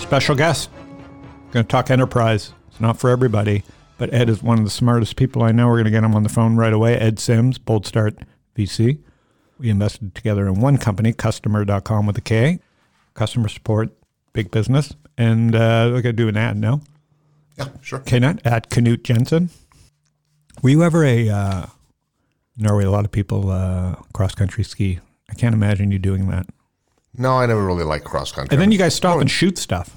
Special guest. Going to talk enterprise. It's not for everybody, but Ed is one of the smartest people I know. We're going to get him on the phone right away. Ed Sims, Bold Start VC. We invested together in one company, Kustomer.com with a K, customer support, big business. And uh, we're going to do an ad, no? Yeah, sure. K Nut at Knut Jensen. Were you ever a uh, Norway? A lot of people uh, cross country ski. I can't imagine you doing that. No, I never really liked cross country. And then you guys stop and shoot stuff.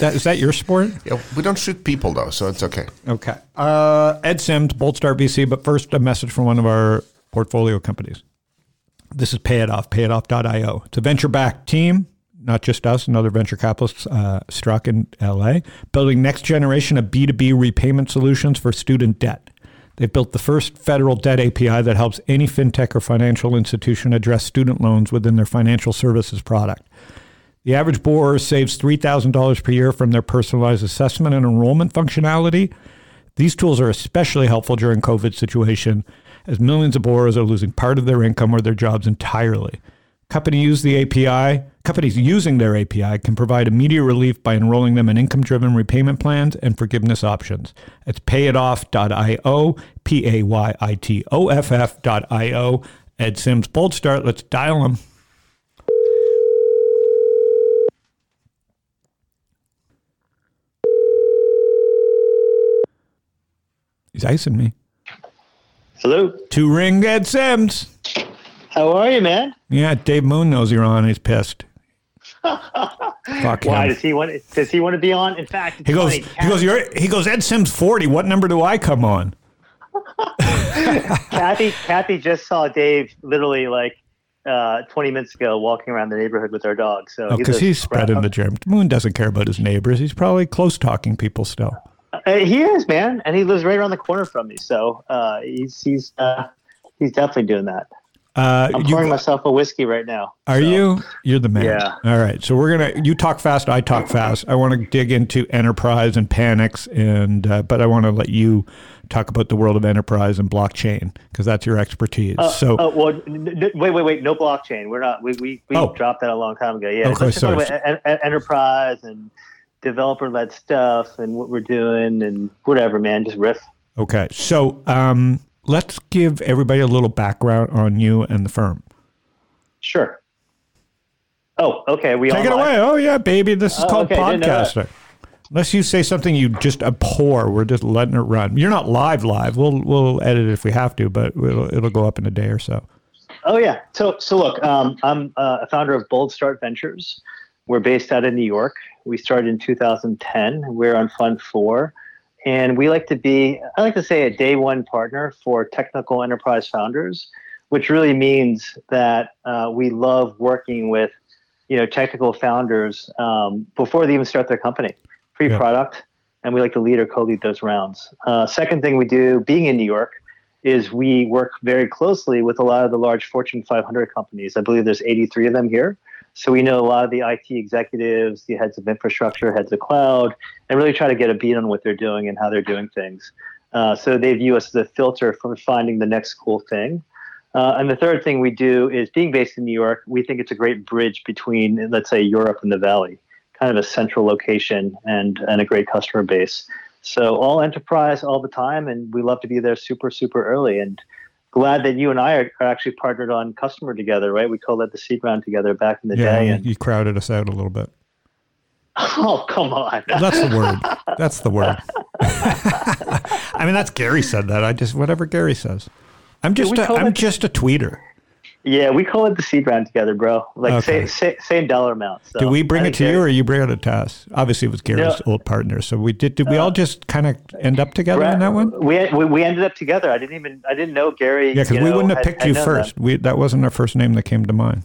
that, is that your sport? Yeah, we don't shoot people though, so it's okay. Okay. Uh, Ed Sims, Bold Start VC. But first, a message from one of our portfolio companies. This is Pay It Off, payitoff.io. It's a venture backed team, not just us and other venture capitalists uh, struck in LA, building next generation of B2B repayment solutions for student debt. They've built the first federal debt API that helps any fintech or financial institution address student loans within their financial services product. The average borrower saves $3,000 per year from their personalized assessment and enrollment functionality. These tools are especially helpful during COVID situation as millions of borrowers are losing part of their income or their jobs entirely. Company use the API. Companies using their API can provide immediate relief by enrolling them in income-driven repayment plans and forgiveness options. It's payitoff.io, P-A-Y-I-T-O-F-F.io. Ed Sims, Bold Start. Let's dial them. He's icing me. Hello. Two ring Ed Sims. How are you, man? Yeah, Dave Moon knows you're on. He's pissed. Fuck Why him. does he want? Does he want to be on? In fact, He goes. funny, He goes. You're. He goes. Ed Sims forty. What number do I come on? Kathy. Kathy just saw Dave literally like uh, 20 minutes ago walking around the neighborhood with our dog. So Oh, because a- he's spreading the germ. Moon doesn't care about his neighbors. He's probably close talking people still. Uh, he is man, and he lives right around the corner from me. So uh, he's he's uh, he's definitely doing that. Uh, I'm you- pouring myself a whiskey right now. are so- you? You're the man. Yeah. All right. So we're gonna. You talk fast. I talk fast. I want to dig into enterprise and panics, and uh, but I want to let you talk about the world of enterprise and blockchain because that's your expertise. so Oh well, n- n- wait, wait, wait! No blockchain. We're not. We we, we Oh. dropped that a long time ago. Yeah, Okay, let's just talk sorry. about en- en- enterprise and developer-led stuff and what we're doing and whatever, man. Just riff. Okay. So um, let's give everybody a little background on you and the firm. Sure. Oh, okay. We Take it all away. Oh, yeah, baby. This is Oh, called okay, didn't know that. podcasting. Unless you say something you just abhor, we're just letting it run. You're not live, live. We'll we'll edit it if we have to, but it'll, it'll go up in a day or so. Oh yeah. So so look, um, I'm uh, a founder of Bold Start Ventures. We're based out of New York. We started in 2010. We're on Fund Four, and we like to be I like to say a day one partner for technical enterprise founders, which really means that uh, we love working with you know technical founders um, before they even start their company, pre-product, and we like to lead or co-lead those rounds. Uh, second thing we do, being in New York is we work very closely with a lot of the large Fortune 500 companies. I believe there's 83 of them here. So we know a lot of the IT executives, the heads of infrastructure, heads of cloud, and really try to get a beat on what they're doing and how they're doing things. Uh, so they view us as a filter for finding the next cool thing. Uh, and the third thing we do is being based in New York, we think it's a great bridge between, let's say, Europe and the Valley, kind of a central location and, and a great customer base. So all enterprise all the time, and we love to be there super, super early. And glad that you and I are, are actually partnered on Kustomer together, right? We co-led the seed round together back in the Yeah, day. you, And you crowded us out a little bit. oh, come on. That's the word. That's the word. I mean, that's Gary said that. I just whatever Gary says. I'm just a, I'm just a tweeter. Yeah, we call it the seed round together, bro. Like Okay. same, same, same dollar amount. So Did we bring it to you, or you bring it to us? Obviously, it was Gary's No. Uh, old partner. So we did. Did we all just kind of end up together in that one? We, we we ended up together. I didn't even I didn't know Gary. Yeah, because we know, wouldn't have picked had you first. them. We that wasn't our first name that came to mind.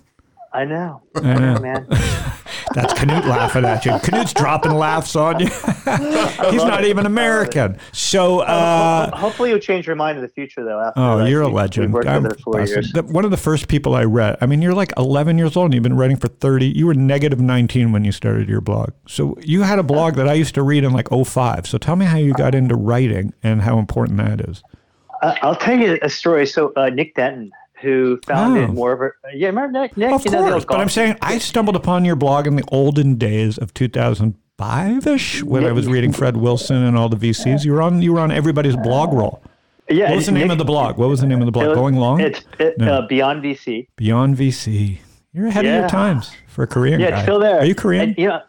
I know. I know. man. That's Knut laughing at you. Knut's dropping laughs on you. He's not even American. So, uh, Hopefully, you'll change your mind in the future, though. After oh, you're a legend. I'm together four busted. years. The- one of the first people I read. I mean, you're like 11 years old and you've been writing for 30. You were negative 19 when you started your blog. So you had a blog that I used to read in like 05. So tell me how you got into writing and how important that is. Uh, I'll tell you a story. So uh, Nick Denton, who founded Oh. more of a yeah, remember Nick? Nick, Of you know, course, but I'm saying I stumbled upon your blog in the olden days of 2005 ish when I was reading Fred Wilson and all the VCs. You were on you were on everybody's blog roll. yeah. What was the Nick- name of the blog? What was the name of the blog? was- Going long? It's it, No. uh, Beyond VC. Beyond VC. You're ahead of your times for a Korean Yeah, guy. it's still there. Are you Korean? And, you know,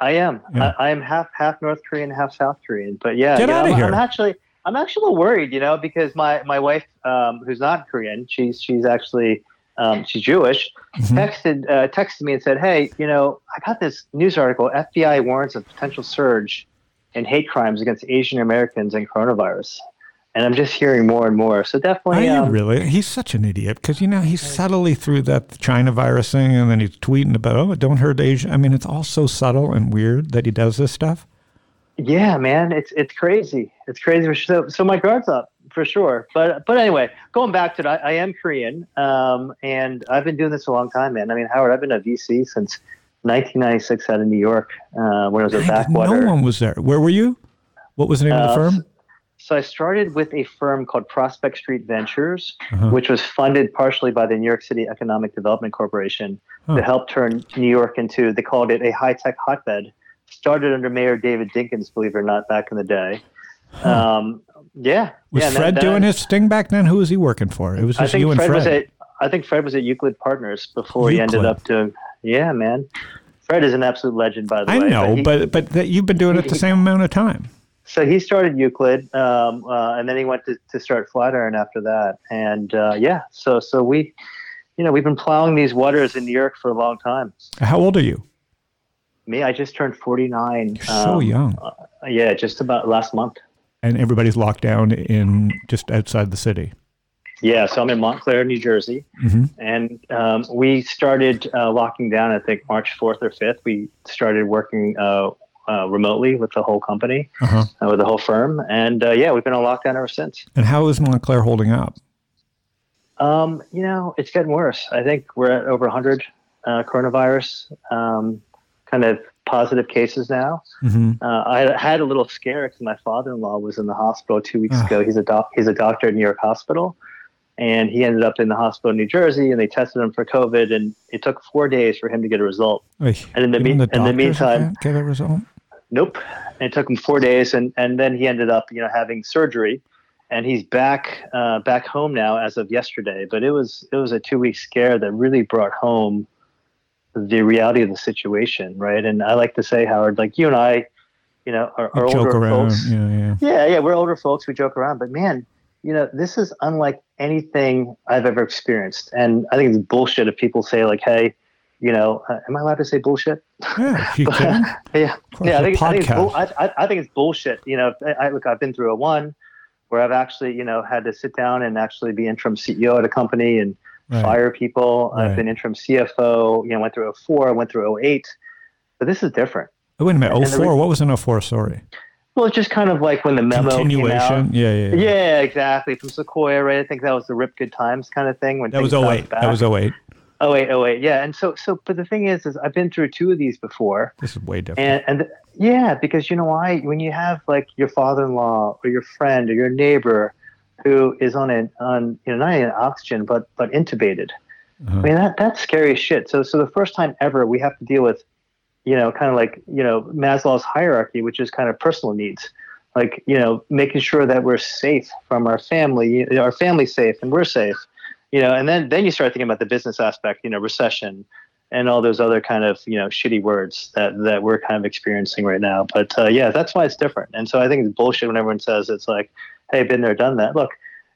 I- am. Yeah. I, am half half North Korean, half South Korean. But yeah, Get you know, outta I'm, here. I'm actually I'm actually a little worried, you know, because my my wife, um, who's not Korean, she's she's actually um, she's Jewish, Mm-hmm. texted uh, texted me and said, hey, you know, I got this news article. FBI warns of potential surge in hate crimes against Asian Americans and coronavirus. And I'm just hearing more and more. So Are definitely, you um, really? He's such an idiot because you know he's subtly through that China virus thing, and then he's tweeting about oh, don't hurt Asia. I mean, it's all so subtle and weird that he does this stuff. Yeah, man, it's it's crazy. It's crazy. So, so my guard's up for sure. But but anyway, going back to it, I, am Korean, um, and I've been doing this a long time, man. I mean, Howard, I've been a VC since 1996 out of New York uh, when I was at Backwater. no one was there. Where were you? What was the name of the Uh, firm? So I started with a firm called Prospect Street Ventures, Uh-huh. which was funded partially by the New York City Economic Development Corporation Huh. to help turn New York into, they called it a high tech hotbed. Started under Mayor David Dinkins, believe it or not, back in the day. Um, yeah. Was yeah, Fred that- doing his sting back then? Who was he working for? It was just you and Fred, Fred. was at, I think Fred was at Euclid Partners before he ended up doing, yeah, man. Fred is an absolute legend, by the I way. I know, he- but but that you've been doing it the same amount of time. So he started Euclid, um, uh, and then he went to, to start Flatiron after that. And uh, yeah, so so we, you know, we've been plowing these waters in New York for a long time. How old are you? Me, I just turned forty nine. You're so young, Yeah, just about last month. and everybody's locked down in just outside the city. Yeah, so I'm in Montclair, New Jersey, Mhm. and um, we started uh, locking down. I think March fourth or fifth. We started working uh, uh, remotely with the whole company, Uh-huh. uh, with the whole firm, and uh, yeah, we've been on lockdown ever since. And how is Montclair holding up? Um, you know, it's getting worse. I think we're at over 100 uh, coronavirus um, kind of positive cases now. hmm Uh, I had a little scare because my father-in-law was in the hospital two weeks ago. He's a doc- he's a doctor at New York Hospital, and he ended up in the hospital in New Jersey, and they tested him for COVID, and it took four days for him to get a result. And in the Even mean- in the meantime- get a result. Nope. And it took him four days, and, and then he ended up, you know, having surgery, and he's back uh, back home now as of yesterday. But it was it was a two week scare that really brought home the reality of the situation, right? And I like to say, Howard, like you and I, you know, are, are joke older around. folks. Yeah, yeah. Yeah, yeah, we're older folks. We joke around, but man, you know, this is unlike anything I've ever experienced. And I think it's bullshit if people say like, "Hey, you know, uh, am I allowed to say bullshit?" Yeah, kidding? yeah, yeah. I think, I think, it's podcast. I, I, I think it's bullshit. You know, I, I look. I've been through a one where I've actually, you know, had to sit down and actually be interim CEO at a company and Right. fire people. Right. I've been interim CFO. You know, went through 04, went through 08. But this is different. Oh, wait a minute. And 04. re- What was in 04? Sorry. Well, it's just kind of like when the memo came Continuation. out. Yeah, yeah, yeah. Yeah, exactly. From Sequoia, right? I think that was the Rip Good Times kind of thing. When That was things bounced 08. That was 08. Oh wait, oh wait, yeah. And so, so, but the thing is, is I've been through two of these before, This is way different. and and yeah, because you know why? When you have like your father-in-law or your friend or your neighbor who is on an on you know not even oxygen but but intubated, Uh-huh. I mean that that's scary shit. So so the first time ever we have to deal with, you know, kind of like you know Maslow's hierarchy, which is kind of personal needs, like you know making sure that we're safe from our family, our family safe and we're safe, you know, and then then you start thinking about the business aspect, you know, recession and all those other kind of you know shitty words that that we're kind of experiencing right now. But uh, yeah, that's why it's different. And so I think it's bullshit when everyone says it's like, hey, been there, done that. Look,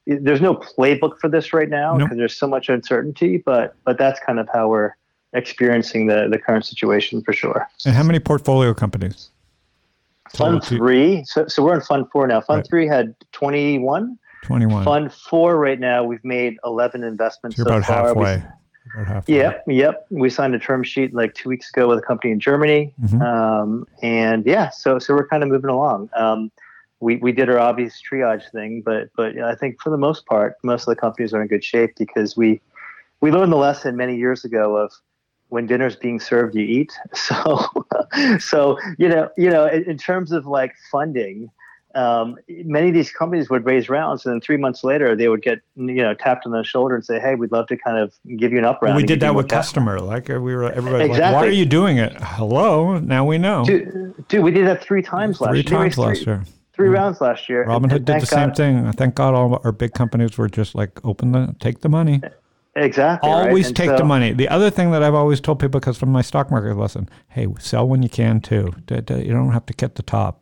there's no playbook for this right now Nope. because there's so much uncertainty. But but that's kind of how we're experiencing the the current situation for sure. and how many portfolio companies? Fund three, so so we're in fund four now. Fund Right. three had 21. 21. Fund four right now, we've made 11 investments So You're so about far. We- halfway. About halfway. Yep, yep. We signed a term sheet like two weeks ago with a company in Germany, Mhm. um, and yeah, so so we're kind of moving along. Um, we we did our obvious triage thing, but but I think for the most part, most of the companies are in good shape because we we learned the lesson many years ago of when dinner's being served, you eat. So so you know you know in, in terms of like funding. Um, many of these companies would raise rounds, and then three months later, they would get you know tapped on the shoulder and say, "Hey, we'd love to kind of give you an up round." Well, we did that with capital." customer. Like uh, we were, everybody was like, why are you doing it? Hello, now we know. Dude, dude, we did that three times last Three year. They times last three, year. Three rounds last year. Robinhood And- did the thank same God- thing. Thank God all our big companies were just like, open the, take the money. Exactly. Always And take so- the money. The other thing that I've always told people, because from my stock market lesson, hey, sell when you can too. You don't have to get the top.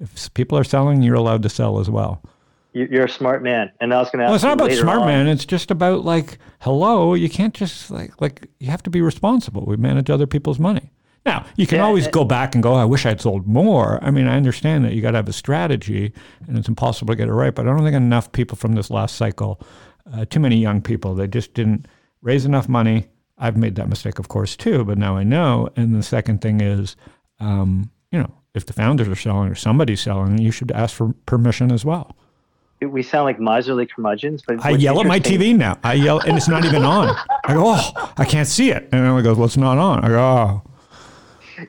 If people are selling, you're allowed to sell as well. You- You're a smart man, and I was going to ask. Well, it's not about smart on- man. It's just about like, hello, you can't just like like you have to be responsible. We manage other people's money. Now you can Yeah, always and- go back and go, I wish I'd sold more. I mean, I understand that you got to have a strategy, and it's impossible to get it right. But I don't think enough people from this last cycle, uh, too many young people, they just didn't raise enough money. I've made that mistake, of course, too. But now I know. And the second thing is, um, you know, if the founders are selling or somebody's selling, you should ask for permission as well. We sound like miserly curmudgeons, but I yell at my TV now. I yell, and it's not even on. I go, oh, I can't see it. And Emily goes, well, it's not on. I go, oh,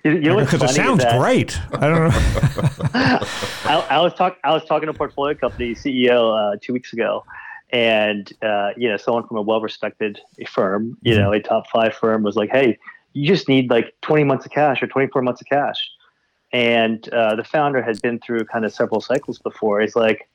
You, you know because it sounds great. I don't know. I, I was talking. I was talking to a portfolio company CEO uh, two weeks ago, and uh, you know, someone from a well-respected firm, you Mm-hmm. know, a top five firm, was like, "Hey, you just need like 20 months of cash or 24 months of cash." And uh, the founder had been through kind of several cycles before. He's like,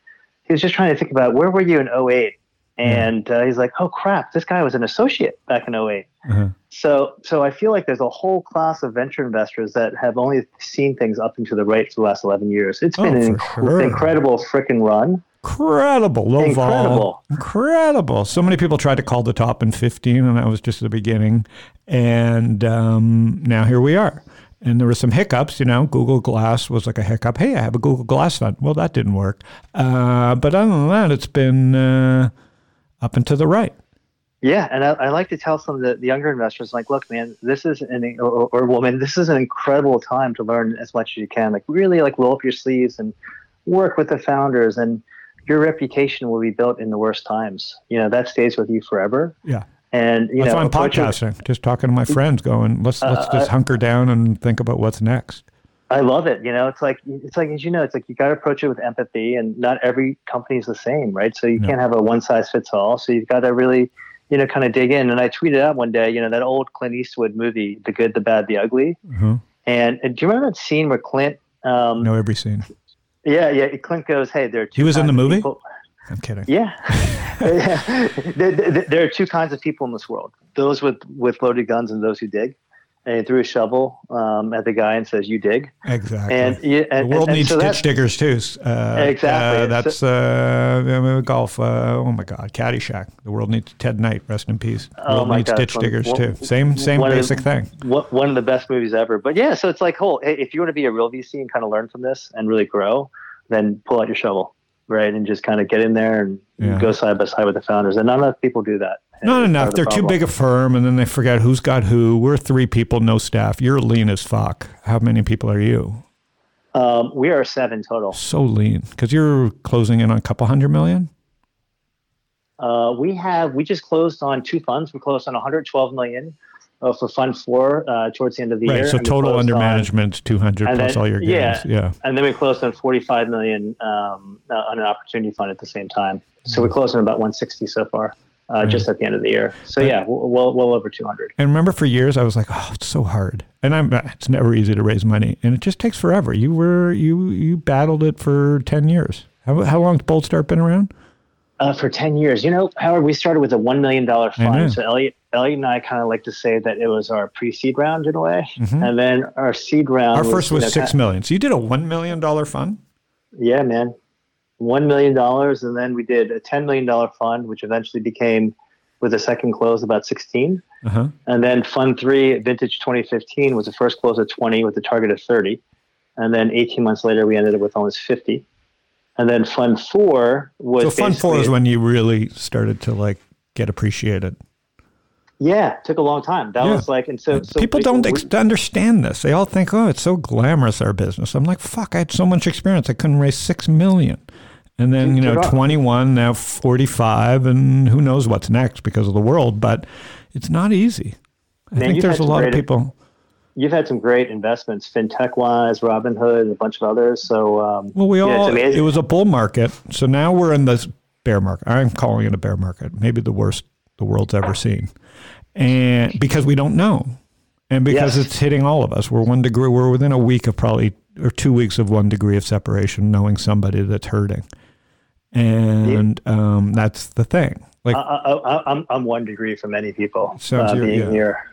he was just trying to think about where were you in 08? And uh, he's like, oh crap, this guy was an associate back in 08. Uh-huh. So, so I feel like there's a whole class of venture investors that have only seen things up and to the right for the last 11 years. It's been Oh, an inc- sure. incredible freaking run. Incredible. Low vol. Incredible. Incredible. So many people tried to call the top in 15, and that was just the beginning. And um, now here we are. And there were some hiccups, you know. Google Glass was like a hiccup. Hey, I have a Google Glass fund. Well, that didn't work. Uh, but other than that, it's been uh, up and to the right. Yeah, and I, I like to tell some of the, the younger investors, like, look, man, this is an or, or woman, this is an incredible time to learn as much as you can. Like, really, like, roll up your sleeves and work with the founders, and your reputation will be built in the worst times. You know, that stays with you forever. Yeah. And you That's know, I'm podcasting, just talking to my friends, going, let's let's just hunker down and think about what's next. I love it. You know, it's like it's like as you know, it's like you got to approach it with empathy, and not every company is the same, right? So you can't have a one size fits all. So you've got to really, you know, kind of dig in. And I tweeted out one day, you know, that old Clint Eastwood movie, The Good, the Bad, the Ugly. Mhm. And, and do you remember that scene where Clint? Um, Know every scene. Yeah, yeah. Clint goes, "Hey, there." Are two He was in the movie? people- I'm kidding. Yeah. there, there- are two kinds of people in this world: those with with loaded guns and those who dig. And he threw a shovel um, at the guy and says, "You dig." Exactly. And yeah, and, the world and, needs so ditch diggers too. Uh, Exactly. Uh, that's uh, golf. Uh, oh my God, Caddyshack. The world needs Ted Knight. Rest in peace. The Oh world my needs God, ditch one- diggers one- too. Same same one of the- basic thing. one one of the best movies ever. But yeah, so it's like, whole. Hey, if you want to be a real VC and kind of learn from this and really grow, then pull out your shovel, right, and just kind of get in there and Yeah. go side by side with the founders. And not enough people do that. Not enough. part of the They're too big a firm, and then they forget who's got who. We're three people, no staff. You're lean as fuck. How many people are you? Um, we are seven total. So lean because you're closing in on a couple hundred million. Uh, we have we just closed on two funds. We closed on 112 million uh, for Fund Four uh, towards the end of the Right. year. So total under on- management, two hundred plus then- all your yeah. gains. Yeah. And then we closed on 45 million um, uh, on an opportunity fund at the same time. So we closed on about 160 so far, uh, just at the end of the year. So yeah, w- well, well over 200. And remember, for years I was like, "Oh, it's so hard," and I'm. It's never easy to raise money, and it just takes forever. You were you you battled it for ten years. How how long's Bold Start been around? Uh, for 10 years. You know, Howard, we started with a $1 million fund. So Eliot, Eliot and I kind of like to say that it was our pre-seed round in a way. And then our seed round. Mm-hmm. Our first you was know, six million. So you did a one million dollar fund. Yeah, man. $1 million. And then we did a $10 million fund, which eventually became, with a second close, about 16. Uh huh. And then Fund Three, Vintage 2015, was the first close at 20 with a target of 30. And then 18 months later, we ended up with almost 50. And then Fund Four was So fund four is when you really started to like get appreciated. Yeah, it took a long time. That Yeah. was like, and so, so People don't ex- understand this. They all think, "Oh, it's so glamorous our business." I'm like, "Fuck! I had so much experience. I couldn't raise six million, and then you know, 21, now 45, and who knows what's next because of the world. But it's not easy. I Man, think there's a lot of people. you've had some great investments, fintech wise, Robinhood, and a bunch of others. So, um, Well, we all. it was a bull market, so now we're in this bear market. I'm calling it a bear market, maybe the worst the world's ever seen, and because we don't know, and because Yes. it's hitting all of us. We're one degree. We're within a week of probably or two weeks of one degree of separation, knowing somebody that's hurting, and um, that's the thing. Like, I, I, I, I'm I'm one degree from many people Sounds uh, being yeah. here.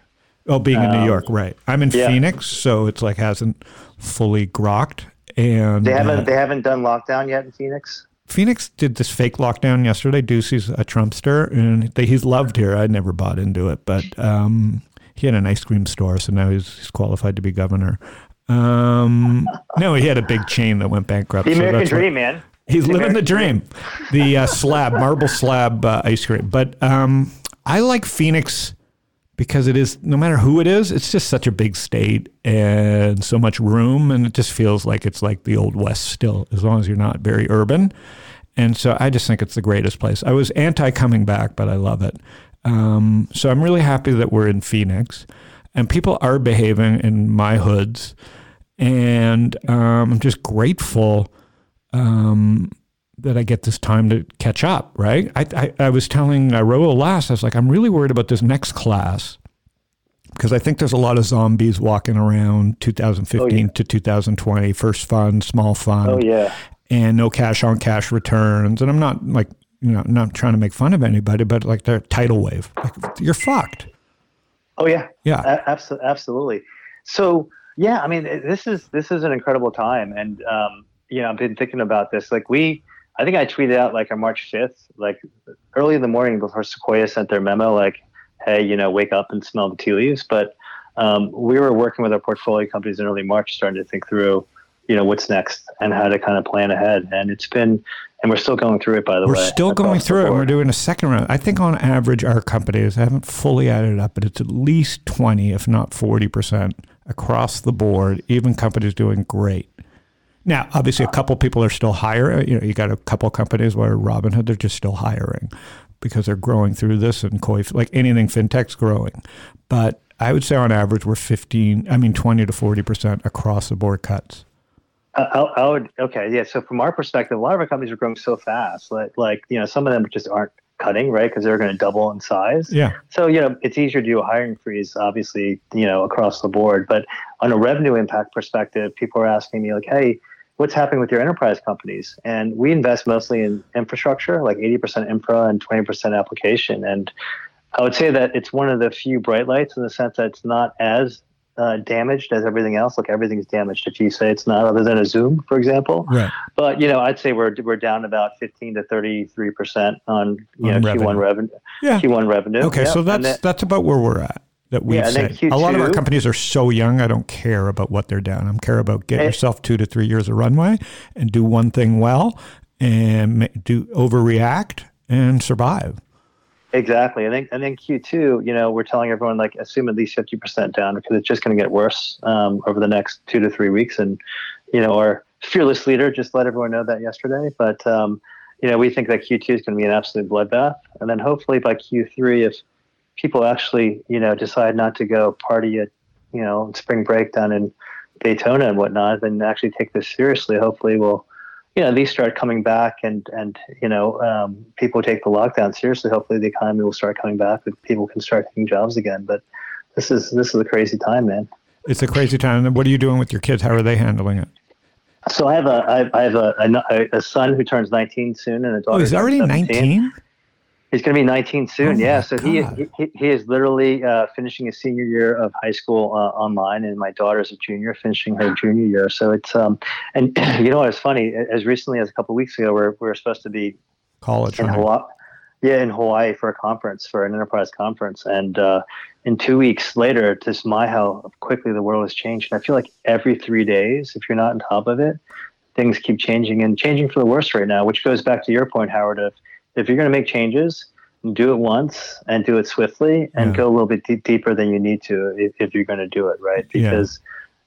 oh, being in New um, York, right? I'm in yeah. Phoenix, so it's like hasn't fully grokked, and They haven't uh, they haven't done lockdown yet in Phoenix. Phoenix did this fake lockdown yesterday. Ducey's a Trumpster, and they, he's loved here. I never bought into it, but um, he had an ice cream store, so now he's, he's qualified to be governor. Um, no, he had a big chain that went bankrupt. The so American what- dream, man. He's The living the American dream. The uh, slab, marble slab uh, ice cream. But um, I like Phoenix because it is, no matter who it is, it's just such a big state and so much room. And it just feels like it's like the Old West still, as long as you're not very urban. And so I just think it's the greatest place. I was anti coming back, but I love it. Um, so I'm really happy that we're in Phoenix and people are behaving in my hoods. And um, I'm just grateful um, that I get this time to catch up, right? I, I, I was telling uh, Raul last, I was like, I'm really worried about this next class because I think there's a lot of zombies walking around 2015 Oh, yeah. to 2020, first fund, small fund, Oh yeah. and no cash on cash returns. And I'm not like, you know, not trying to make fun of anybody, but like they're tidal wave. Like, you're fucked. Oh yeah. Yeah. A- abso- absolutely. So yeah, I mean, this is this is an incredible time, and um, you know, I've been thinking about this. Like we, I think I tweeted out like on March fifth, like early in the morning before Sequoia sent their memo, like, hey, you know, wake up and smell the tea leaves. But um, we were working with our portfolio companies in early March, starting to think through, you know, what's next and how to kind of plan ahead. And it's been, and we're still going through it. By the way. We're still going through it. and We're doing a second round. I think on average, our companies, I haven't fully added up, but it's at least 20, if not 40% across the board, even companies doing great. Now, obviously, a uh, couple people are still hiring. You know, you got a couple companies where Robinhood, they're just still hiring because they're growing through this and Koi, like anything fintech's growing. But I would say on average, we're 15, I mean, 20 to 40% across the board cuts. I, I I would okay, yeah. So from our perspective, a lot of our companies are growing so fast, like like you know, some of them just aren't cutting right because they're going to double in size. Yeah. So you know, it's easier to do a hiring freeze, obviously, you know, across the board. But on a revenue impact perspective, people are asking me like, hey. What's happening with your enterprise companies? And we invest mostly in infrastructure, like 80% infra and 20% application. And I would say that it's one of the few bright lights in the sense that it's not as uh, damaged as everything else. Like everything's damaged if you say it's not, other than a Zoom, for example. Right. But you know, I'd say we're we're down about 15 to 33 percent on you On know revenue. Q1 revenue. Yeah. Q1 revenue. Okay, Yeah. so that's then- that's about where we're at. That we Yeah, then a lot of our companies are so young. I don't care about what they're down. I care about get Eh. yourself two to three years of runway and do one thing well and do overreact and survive. Exactly. And then and then Q2, you know, we're telling everyone like assume at least 50 percent down because it's just going to get worse um, over the next two to three weeks. And you know, our fearless leader just let everyone know that yesterday. But um, you know, we think that Q2 is going to be an absolute bloodbath. And then hopefully by Q3, if people actually, you know, decide not to go party at, you know, spring break down in Daytona and whatnot, then actually take this seriously. Hopefully, we'll, you know, these start coming back, and and you know, um, people take the lockdown seriously. Hopefully, the economy will start coming back, and people can start taking jobs again. But this is this is a crazy time, man. It's a crazy time. And What are you doing with your kids? How are they handling it? So I have a I have, a, a, a son who turns 19 soon, and a daughter. Oh, he's already 19? He's going to be 19 soon. Oh yeah. So he, he he is literally uh, finishing his senior year of high school uh, online, and my daughter's a junior finishing her junior year. So it's um and you know what was funny? As recently as a couple of weeks ago, we're we're supposed to be College. in right? Hawaii. Yeah, in Hawaii for a conference, for an enterprise conference, and uh, in two weeks later, just my how quickly the world has changed. And I feel like every three days, if you're not on top of it, things keep changing and changing for the worse right now. Which goes back to your point, Howard. Of if you're going to make changes, do it once and do it swiftly and Yeah. go a little bit deep, deeper than you need to if, if you're going to do it right Yeah. because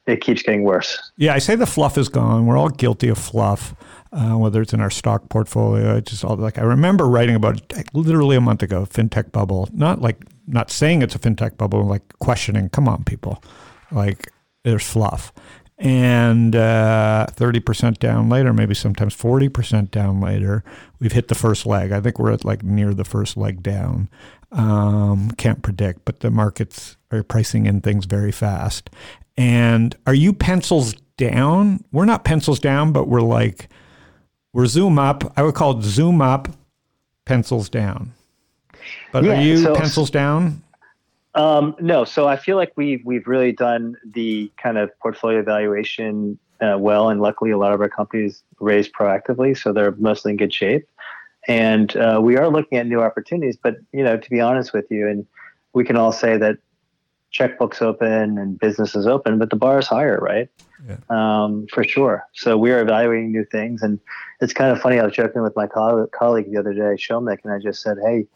it keeps getting worse. Yeah, I say the fluff is gone. We're all guilty of fluff, uh, whether it's in our stock portfolio. It's just all like I remember writing about it literally a month ago, fintech bubble. Not like not saying it's a fintech bubble, like questioning. Come on, people, like there's fluff, and uh, thirty percent down later, maybe sometimes forty percent down later, we've hit the first leg. I think we're at like near the first leg down. Um, can't predict, but the markets are pricing in things very fast. And are you pencils down? We're not pencils down, but we're like we're zoom up. I would call it zoom up, pencils down. But Yeah, are you so- pencils down? Um, no, so I feel like we've we've really done the kind of portfolio evaluation uh, well, and luckily a lot of our companies raise proactively, so they're mostly in good shape. And uh, we are looking at new opportunities, but you know, to be honest with you, and we can all say that checkbooks open and business is open, but the bar is higher, right? Yeah. Um, for sure. So we are evaluating new things, and it's kind of funny. I was joking with my coll- colleague the other day, Shomik, and I just said, "Hey,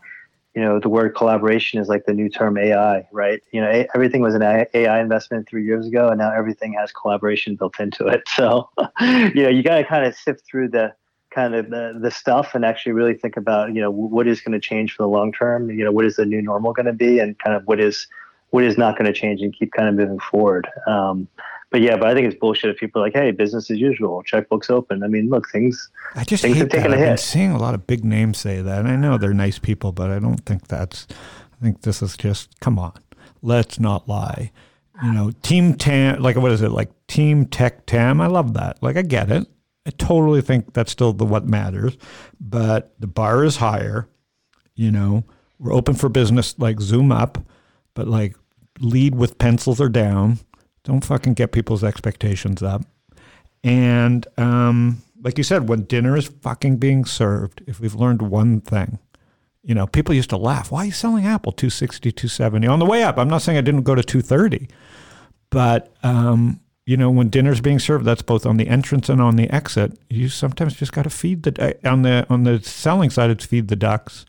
you know, the word collaboration is like the new term AI, right? You know, everything was an AI AI investment three years ago, and now everything has collaboration built into it. So, you know, you got to kind of sift through the kind of the, the stuff and actually really think about, you know, what is going to change for the long term. You know, what is the new normal going to be, and kind of what is what is not going to change, and keep kind of moving forward. Um, but yeah, but I think it's bullshit if people are like, "Hey, business as usual, checkbooks open." I mean, look, things I just Things hate that. I've been seeing a lot of big names say that, and I know they're nice people, but I don't think that's. I think this is just come on, let's not lie. You know, Team Tam, like what is it, like Team Tech Tam? I love that. Like I get it. I totally think that's still the what matters, but the bar is higher. You know, we're open for business. Like zoom up, but like lead with pencils or down. Don't fucking get people's expectations up. And um, like you said, when dinner is fucking being served, if we've learned one thing, you know, people used to laugh. Why are you selling Apple 260, 270 on the way up? I'm not saying I didn't go to 230, but um, you know, when dinner's being served, that's both on the entrance and on the exit. You sometimes just got to feed the uh, on the on the selling side. It's feed the ducks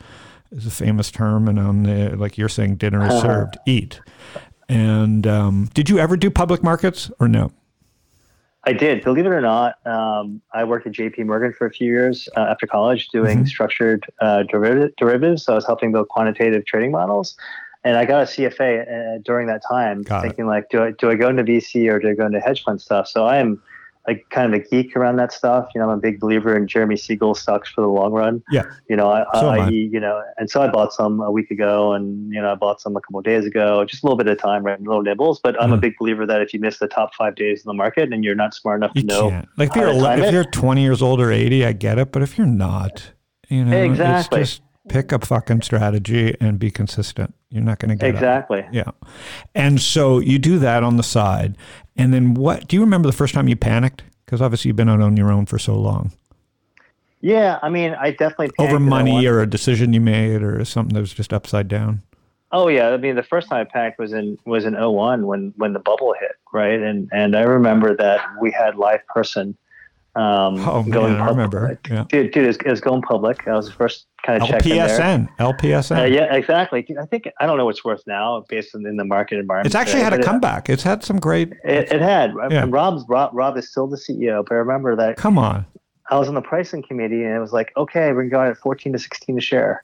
is a famous term, and on the like you're saying, dinner is served, eat. And um, did you ever do public markets or no? I did. Believe it or not, um, I worked at J.P. Morgan for a few years uh, after college doing Mhm. structured uh, derivative, derivatives. So I was helping build quantitative trading models, and I got a CFA uh, during that time, Got it. thinking like, do I do I go into VC or do I go into hedge fund stuff? So I am like kind of a geek around that stuff. You know, I'm a big believer in Jeremy Siegel stocks for the long run. Yeah. You know, I, So I, I. you know, and so I bought some a week ago, and you know, I bought some a couple of days ago. Just a little bit of time, right? Little nibbles. But I'm a Mhm. big believer that if you miss the top five days in the market and you're not smart enough You to know, can't. Like if you're ele- if you're 20 years old or 80, I get it. But if you're not, you know, Exactly. it's just pick a fucking strategy and be consistent. You're not going to get it. exactly. Yeah. And so you do that on the side. And then what? Do you remember the first time you panicked? Because obviously you've been out on your own for so long. Yeah, I mean, I definitely Over money or a decision you made or something that was just upside down. Oh yeah, I mean, the first time I panicked was in was in 01 when when the bubble hit, right? And and I remember that we had LivePerson um, Oh, going man, I remember. Yeah. Dude, dude, it was, it was going public. I was the first kind of check in there. LPSN. LPSN. Uh, yeah, exactly. I think I don't know what's worth now based on in the market environment. It's actually had a but it- comeback. It's had some great. It, it had. Yeah. And Rob's Rob, Rob is still the CEO, but I remember that Come on. I was on the pricing committee and it was like, okay, we're going at 14 to 16 a share.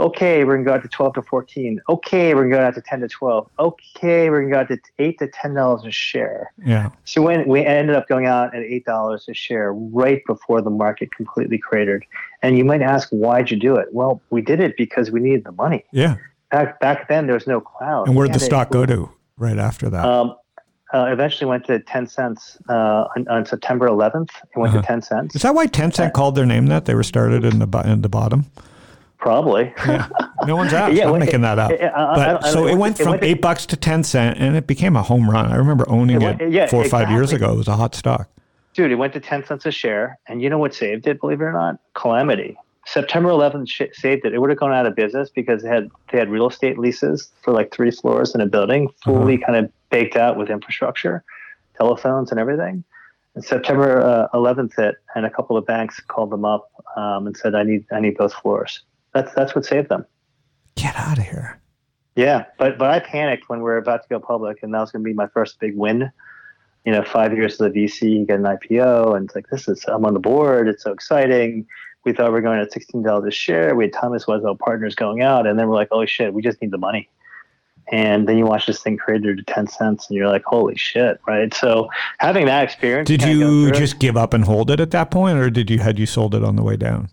Okay, we're going to go out to 12 to 14. Okay, we're going to go out to 10 to 12. Okay, we're going to go out to 8 to 10 dollars a share. Yeah. So when we ended up going out at eight dollars a share right before the market completely cratered. And you might ask, why'd you do it? Well, we did it because we needed the money. Yeah. Back back then, there was no cloud. And where'd the stock they- go to right after that? Um, uh, eventually went to 10 cents uh, on, on September 11th. It went Uh-huh. to 10 cents. Is that why Tencent called their name that? They were started in the in the bottom. Probably. Yeah. No one's asked. Yeah, I'm well, making that up. it- I- I- But I- so it it went- went it from went to- eight bucks to ten cent, and it became a home run. I remember owning It it, yeah, four or five years ago. It was a hot stock. Dude, it went to 10 cents a share. And you know what saved it, believe it or not? Calamity. September 11th sh- saved it. It would have gone out of business because they had they had real estate leases for like three floors in a building, fully kind of baked out with infrastructure, telephones and everything. And September uh, 11th hit, and a couple of banks called them up um, and said, "I need I need both floors." That's that's what saved them. Get out of here. Yeah, but but I panicked when we were about to go public, and that was going to be my first big win. You know, five years as a VC, get an IPO, and it's like this is I'm on the board. It's so exciting. We thought we were going at sixteen dollars a share. We had Thomas Weisel partners going out, and then we're like, oh shit, we just need the money. And then you watch this thing crater to ten cents, and you're like, holy shit, right? So having that experience, Did you just give up and hold it at that point, or did you had you sold it on the way down?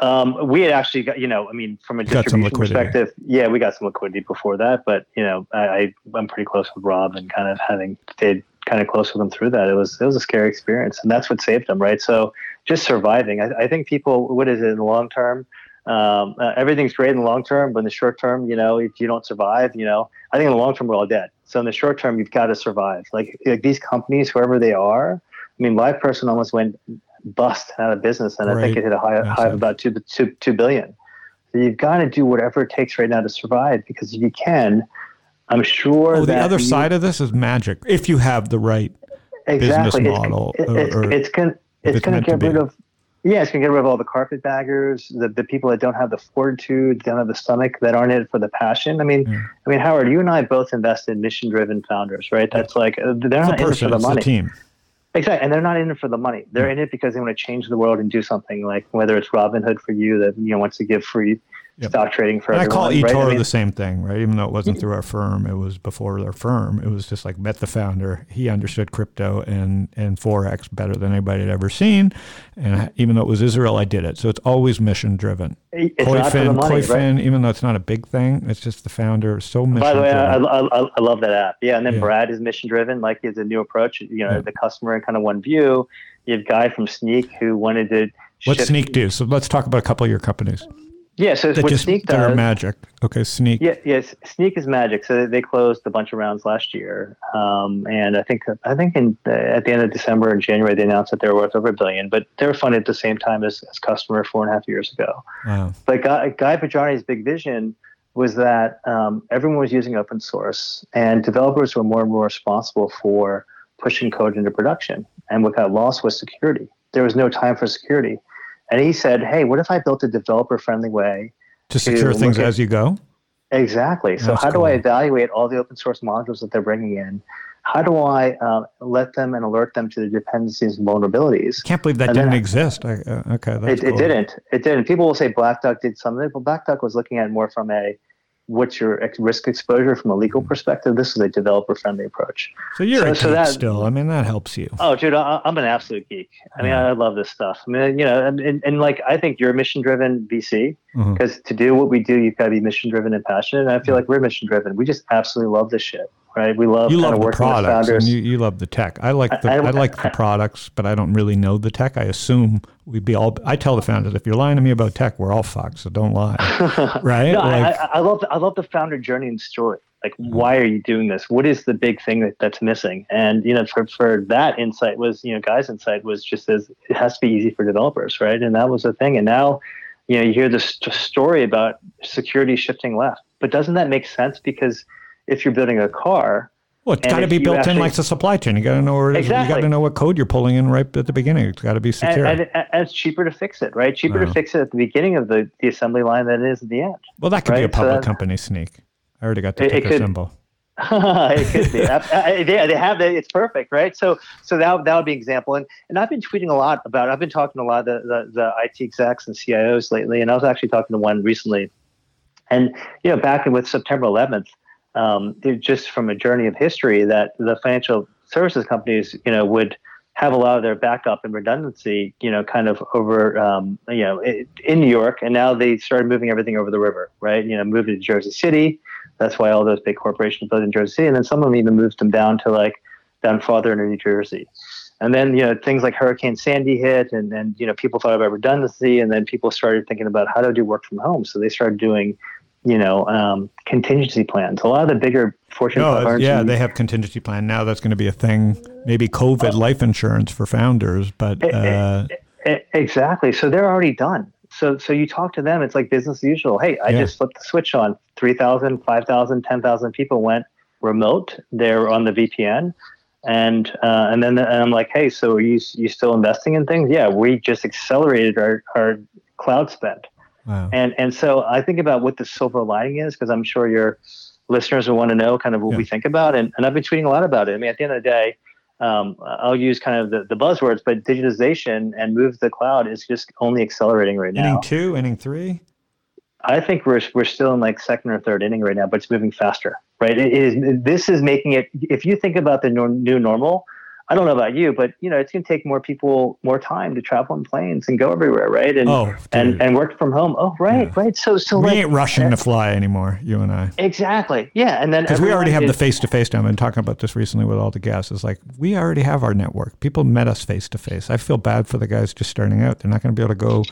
Um, we had actually got, you know, I mean, from a distribution perspective, yeah, we got some liquidity before that, but you know, I, I'm pretty close with Rob and kind of having stayed kind of close with him through that. It was it was a scary experience, and that's what saved him, right? So just surviving. I, I think people, what is it in the long term? Um, uh, everything's great in the long term, but in the short term, you know, if you don't survive, you know, I think in the long term we're all dead. So in the short term, you've got to survive. Like, like these companies, whoever they are. I mean, LivePerson almost went bust out of business, and I think it hit a high, high of about two, two, two billion. So you've got to do whatever it takes right now to survive, because if you can, I'm sure Oh, the other you- side of this is magic. If you have the right exactly. business It's- model, it- it's, or it's going it's it's going to get rid of yeah, it's going to get rid of all the carpetbaggers, the, the people that don't have the fortitude, don't have the stomach, that aren't in it for the passion. I mean, Yeah. I mean, Howard, you and I both invest in mission-driven founders, right? That's like uh, they're it's not in it for the it's a money. team. Exactly, and they're not in it for the money. They're hmm. in it because they want to change the world and do something. Like whether it's Robinhood for you that you know wants to give free Yep. stock trading for And I everyone. call right? eToro I mean, the same thing, right? Even though it wasn't through our firm, it was before our firm. It was just like met the founder. He understood crypto and and forex better than anybody had ever seen. And even though it was Israel, I did it. So it's always mission driven. it's not for the Koyfin, money, right? Even though it's not a big thing, it's just the founder so mission By the way, I. I, I, I love that app. Yeah, and then Yeah. Brad is mission driven, like he has a new approach. You know, Yeah. the customer in kind of one view. You have Guy from Snyk who wanted to. What's Snyk do? So let's talk about a couple of your companies Yeah, so that what just Snyk they're magic. Okay, Snyk. Yeah, yes, Snyk is magic. So they closed a bunch of rounds last year, um, and I think I think in uh, at the end of December and January they announced that they were worth over a billion. But they were funded at the same time as, as Kustomer four and a half years ago. Wow. But Guy, Guy Podjarny's big vision was that um, everyone was using open source, and developers were more and more responsible for pushing code into production. And what got lost was security. There was no time for security. And he said, "Hey, what if I built a developer-friendly way To secure things at- as you go. Exactly. So That's how do I evaluate all the open source modules that they're bringing in? How do I uh, let them and alert them to the dependencies and vulnerabilities? Can't believe that And didn't I- exist. I, uh, okay, that's It, it didn't. It didn't. People will say Black Duck did something. but Black Duck was looking at it more from a what's your ex- risk exposure from a legal Mm-hmm. perspective. This is a developer friendly approach. So you're So- a so that- still. I mean, that helps you. Oh, dude, I, I'm an absolute geek. I mean, I love this stuff. I mean, you know, and, and, and like I think you're a mission driven VC because to do what we do, you've got to be mission driven and passionate. And I feel like we're mission driven. We just absolutely love this shit, right? We love You love the products and you, you love the tech. I like the I- I, I- like the products, but I don't really know the tech. I assume we'd be all. I tell the founders if you're lying to me about tech, we're all fucked. So don't lie, right? No, I, like, I, love the, I love the founder journey and story. Like, why are you doing this? What is the big thing that, that's missing? And you know, for, for that insight was you know, guys' insight was just as it has to be easy for developers, right? And that was the thing. And now, you know, you hear this story about security shifting left, but doesn't that make sense? Because if you're building a car, well, it's and got to be built in like the supply chain. You got to know where it is. You got to know what code you're pulling in right at the beginning. It's got to be secure. and, and it's cheaper to fix it, right? Cheaper Oh. to fix it at the beginning of the, the assembly line than it is at the end. well, that could be a right, so public that- company Snyk. I already got the It- it ticker could- symbol. it could be. Uh, uh, they, they have that. It's perfect, right? So, so that that would be an example. And and I've been tweeting a lot about. I've been talking to a lot of the, the the IT execs and CIOs lately, and I was actually talking to one recently. And you know, back in with September 11th, um, just from a journey of history, that the financial services companies, you know, would have a lot of their backup and redundancy, you know, kind of over, um, you know, in New York, and now they started moving everything over the river, right? You know, moving to Jersey City. That's why all those big corporations built in Jersey City, and then some of them even moved them down to like down farther into New Jersey. And then you know things like Hurricane Sandy hit, and and you know people thought about redundancy, and then people started thinking about how to do work from home. So they started doing, you know, um, contingency plans. A lot of the bigger Fortune No, 500. yeah, they have contingency plan now. That's going to be a thing. Maybe COVID life insurance for founders, but uh, Exactly. So they're already done. So so you talk to them, it's like business as usual. Hey, I Yeah. just flipped the switch on. 3,000, 5,000, 10,000 people went remote. They're on the VPN. And uh, and then and I'm like, hey, so are you you still investing in things? Yeah, we just accelerated our, our cloud spend. Wow. And and so I think about what the silver lining is because I'm sure your listeners will want to know kind of what Yeah. we think about, and, and I've been tweeting a lot about it. I mean, at the end of the day, um, I'll use kind of the, the buzzwords, but digitization and move to the cloud is just only accelerating right now. Inning two, inning three. I think we're we're still in like second or third inning right now, but it's moving faster, right? It is this is making it. If you think about the new normal, I don't know about you, but you know it's going to take more people more time to travel in planes and go everywhere, right? And Oh, and and work from home. Oh, right, Yeah. right. So so we like ain't rushing to fly anymore, you and I. exactly, yeah. And then Because we already have everyone the face to face now. I've been talking about this recently with all the guests. It's like we already have our network. People met us face to face. I feel bad for the guys just starting out. They're not going to be able to go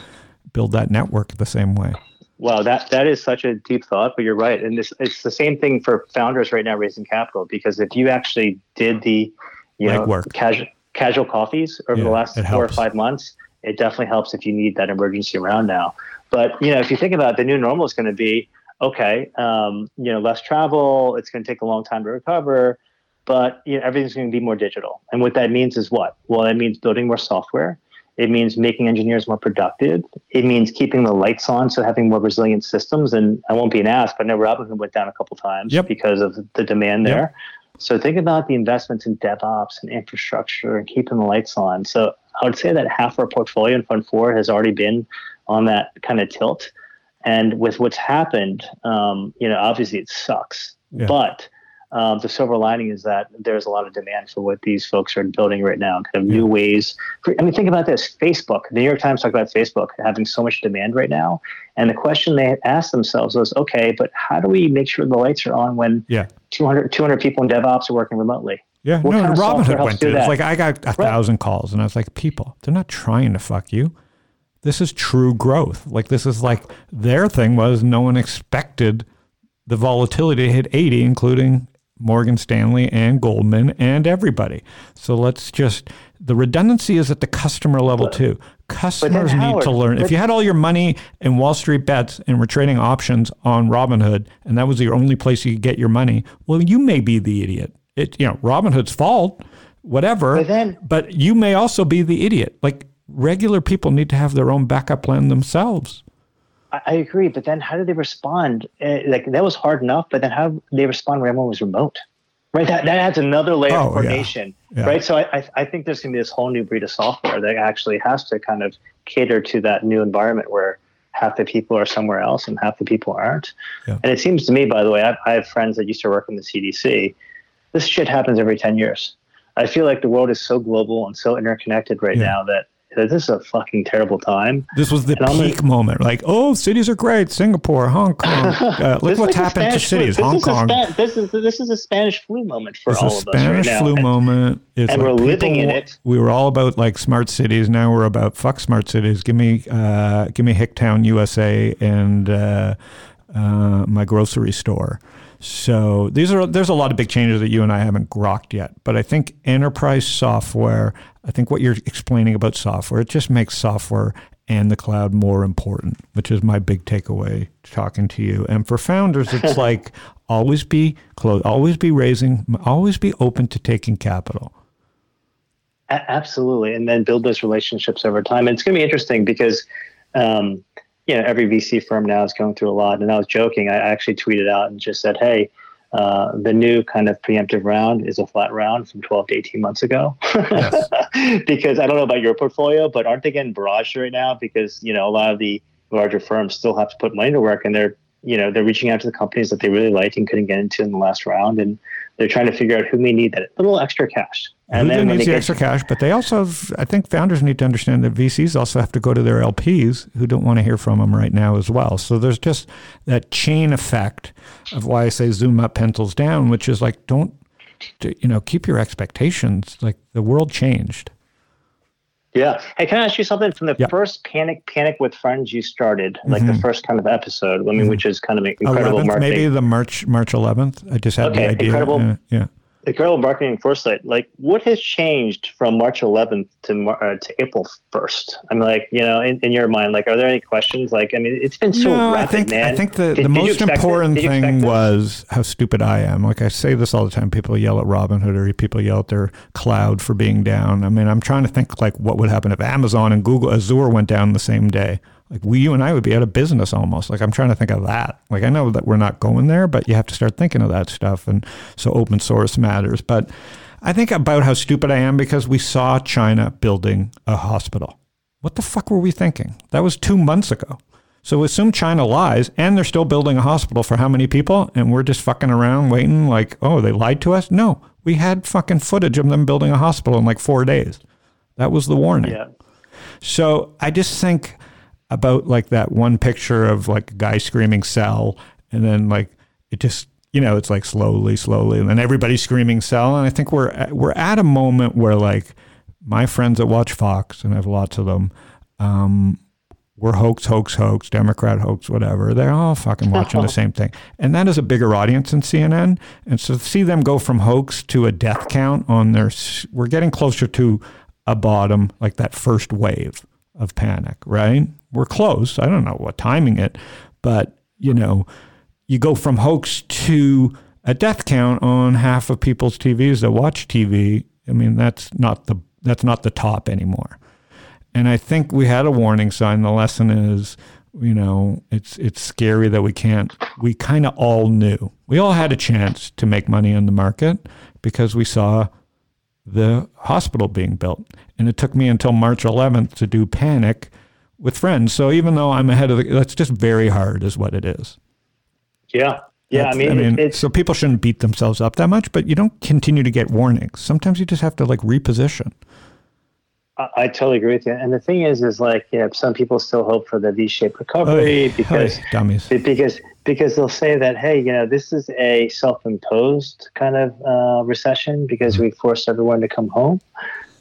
build that network the same way. Wow, that that is such a deep thought, but you're right, and this it's the same thing for founders right now raising capital because if you actually did the you know Legwork. casual casual coffees over the last four or five months, it definitely helps if you need that emergency round now. But you know, if you think about it, the new normal is going to be okay, um, you know, less travel. It's going to take a long time to recover, but you know, everything's going to be more digital. And what that means is what? Well, it means building more software. It means making engineers more productive. It means keeping the lights on, so having more resilient systems. And I won't be an ass, but I know Robinhood went down a couple times Yep. because of the demand Yep. So think about the investments in DevOps and infrastructure and keeping the lights on. So I would say that half our portfolio in Fund Four has already been on that kind of tilt. And with what's happened, um, you know, obviously it sucks, Yeah. but um, the silver lining is that there's a lot of demand for what these folks are building right now, kind of new ways. For, I mean, think about this: Facebook. The New York Times talked about Facebook having so much demand right now, and the question they asked themselves was, okay, but how do we make sure the lights are on when Yeah. 200, 200 people in DevOps are working remotely? Yeah, What no, kind of Robinhood went to. it. It's like I got a thousand calls, and I was like, people, they're not trying to fuck you. This is true growth. Like this is like their thing was no one expected the volatility hit 80, including Morgan Stanley and Goldman and everybody. So let's just the redundancy is at the customer level too. Customers need Howard, to learn. If you had all your money in Wall Street bets and were trading options on Robinhood, and that was your only place you could get your money, well, you may be the idiot. It you know Robinhood's fault, whatever. But then- but you may also be the idiot. Like regular people need to have their own backup plan themselves. I, I agree, but then how did they respond? Uh, like that was hard enough, but then how did they respond when everyone was remote? Right, that, that adds another layer Oh, of yeah. coordination. Yeah. Right, so I, I, I think there's going to be this whole new breed of software that actually has to kind of cater to that new environment where half the people are somewhere else and half the people aren't. Yeah. And it seems to me, by the way, I, I have friends that used to work in the CDC. This shit happens every ten years. I feel like the world is so global and so interconnected right Yeah. now that, this is a fucking terrible time. This was the And peak moment. Like, oh, cities are great. Singapore, Hong Kong. Uh, look what's is happened to Spanish flu- cities. this Hong Kong. Spa- this is this is a Spanish flu moment for It's all a of us right Spanish now. flu And- moment. It's and like we're living people- in it. We were all about like smart cities. Now we're about fuck smart cities. Give me, uh, give me Hicktown, USA, and uh, uh, my grocery store. So these are there's a lot of big changes that you and I haven't grokked yet. But I think enterprise software. I think what you're explaining about software, it just makes software and the cloud more important, which is my big takeaway talking to you. And for founders, it's like always be close, always be raising, always be open to taking capital. A- absolutely, and then build those relationships over time. And it's going to be interesting because, um, you know, every VC firm now is going through a lot. And I was joking. I actually tweeted out and just said, "Hey, uh, the new kind of preemptive round is a flat round from 12 to 18 months ago." because I don't know about your portfolio, but aren't they getting barraged right now? Because you know, a lot of the larger firms still have to put money to work, and they're you know they're reaching out to the companies that they really liked and couldn't get into in the last round, and they're trying to figure out who may need that little extra cash. And Who then needs the get extra cash? But they also, have, I think, founders need to understand that VCs also have to go to their LPs who don't want to hear from them right now as well. So there's just that chain effect of why I say zoom up, pencils down, which is like don't, you know, keep your expectations. Like the world changed. Yeah. Hey, can I ask you something from the Yeah. first panic panic with friends you started, like the mm-hmm. first kind of episode? I mean, mm-hmm. which is kind of incredible 11th, marketing. maybe the March March 11th. I just had Okay, the idea. incredible. Yeah, yeah. Incredible marketing foresight. Like, what has changed from March 11th to Mar- uh, to April 1st? I'm like, you know, in, in your mind, like, are there any questions? Like, I mean, it's been so no, rapid, I think man. I think the, Did- the most important thing was how stupid I am. Like I say this all the time. People yell at Robinhood or people yell at their cloud for being down. I mean, I'm trying to think like what would happen if Amazon and Google Azure went down the same day. Like we, you and I would be out of business almost. Like I'm trying to think of that. Like I know that we're not going there, but you have to start thinking of that stuff. And so open source matters. But I think about how stupid I am because we saw China building a hospital. What the fuck were we thinking? That was two months ago. So assume China lies and they're still building a hospital for how many people? And we're just fucking around waiting like, oh, they lied to us? No, we had fucking footage of them building a hospital in like four days. That was the warning. Yeah. So I just think about like that one picture of like a guy screaming sell and then like it just you know it's like slowly slowly and then everybody's screaming sell and I think we're at, we're at a moment where like my friends that watch Fox and I have lots of them um we're hoax, hoax, hoax, Democrat hoax, whatever. They're all fucking watching the same thing. And that is a bigger audience than CNN. And so to see them go from hoax to a death count on their, we're getting closer to a bottom, like that first wave of panic, right? We're close. I don't know what timing it, but you know, you go from hoax to a death count on half of people's TVs that watch TV. I mean, that's not the that's not the top anymore. And I think we had a warning sign. The lesson is, you know, it's it's scary that we can't. We kind of all knew. We all had a chance to make money in the market because we saw the hospital being built. And it took me until March 11th to do Panic with friends. So even though I'm ahead of the, that's just very hard, is what it is. Yeah. Yeah. I That's- mean, it- it's, so people shouldn't beat themselves up that much, but you don't continue to get warnings. Sometimes you just have to like reposition. I, I totally agree with you. And the thing is, is like, you know, some people still hope for the V-shaped recovery because Hey, dummies. because because they'll say that hey you know this is a self-imposed kind of uh, recession because we forced everyone to come home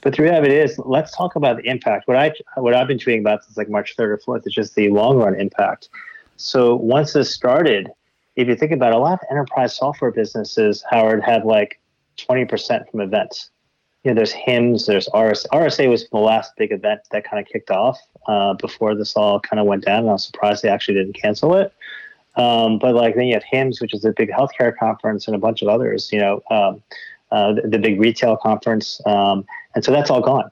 but the reality is let's talk about the impact what i what i've been tweeting about since like march 3rd or 4th is just the long run impact so once this started if you think about it, a lot of enterprise software businesses howard had like 20% from events you know, there's HIMSS, there's RSA. RSA was the last big event that kind of kicked off uh, before this all kind of went down. And I was surprised they actually didn't cancel it. Um, but like then you have HIMSS, which is a big healthcare conference, and a bunch of others. You know, um, uh, the, the big retail conference, um, and so that's all gone.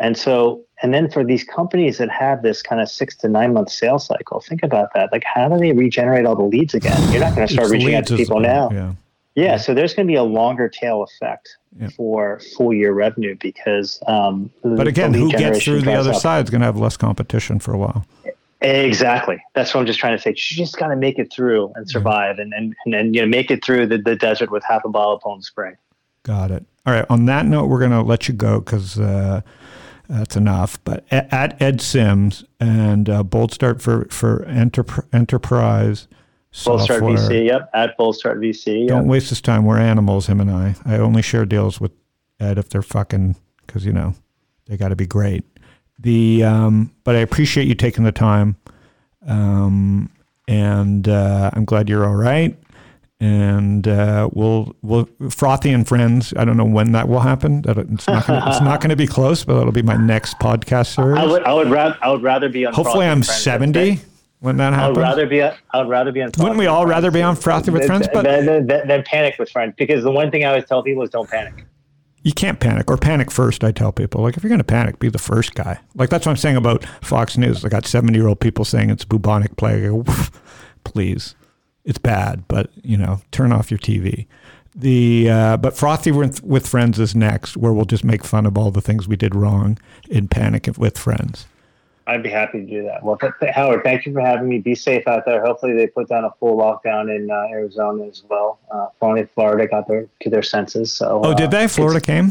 And so, and then for these companies that have this kind of six to nine month sales cycle, think about that. Like, how do they regenerate all the leads again? You're not going to start It's reaching out to people now. Yeah. Yeah, so there's going to be a longer tail effect Yeah. for full year revenue because. Um, But again, who gets through the other up. side is going to have less competition for a while. Exactly. That's what I'm just trying to say. You just got to make it through and survive, and and and, then you know make it through the, the desert with half a bottle of Poland Spring. Got it. All right. On that note, we're going to let you go because uh, that's enough. But at, Ed Sims and uh, Boldstart for for Enterp- Enterprise Boldstart VC. Yep. At Boldstart VC. Yep. Don't waste his time. We're animals, him and I. I only share deals with Ed if they're fucking because you know they got to be great. The um, but I appreciate you taking the time, um, and uh, I'm glad you're all right. And uh, we'll we'll frothy and friends. I don't know when that will happen. That it's not gonna, it's not going to be close, but it'll be my next podcast series. I would I would rather I would rather be on. Hopefully, I'm with Friends than- 70 when that happens. I'd rather be. I would rather be on. Wouldn't we all rather be on Frothy with Friends? But then, than, than panic with friends because the one thing I always tell people is don't panic. You can't panic or panic first. I tell people, like, if you're going to panic, be the first guy. Like, that's what I'm saying about Fox News. I got 70 year old people saying it's bubonic plague. Go, Please, it's bad, but you know, turn off your TV. The uh, but frothy with, with friends is next, where we'll just make fun of all the things we did wrong in panic with friends. I'd be happy to do that. Well, th- th- Howard, thank you for having me. Be safe out there. Hopefully, they put down a full lockdown in uh, Arizona as well. Uh, finally, Florida got their to their senses. So, Oh, uh, did they? Florida came.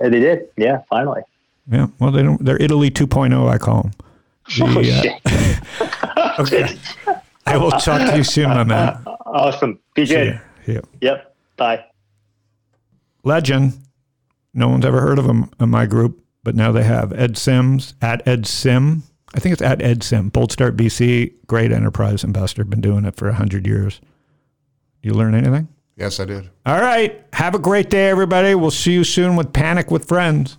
uh, They did. Yeah, finally. Yeah. Well, they don't. They're Italy 2.0. I call them. Oh, The, uh, shit. okay. I will talk to you soon, my man. Awesome. Be good. Yeah. Yep. Bye. legend. No one's ever heard of him in my group, but now they have Ed Sims at Ed Sim. I think it's at Ed Sim. Boldstart VC, great enterprise investor, been doing it for hundred years. You learn anything? Yes, I did. All right. Have a great day, everybody. We'll see you soon with Panic with Friends.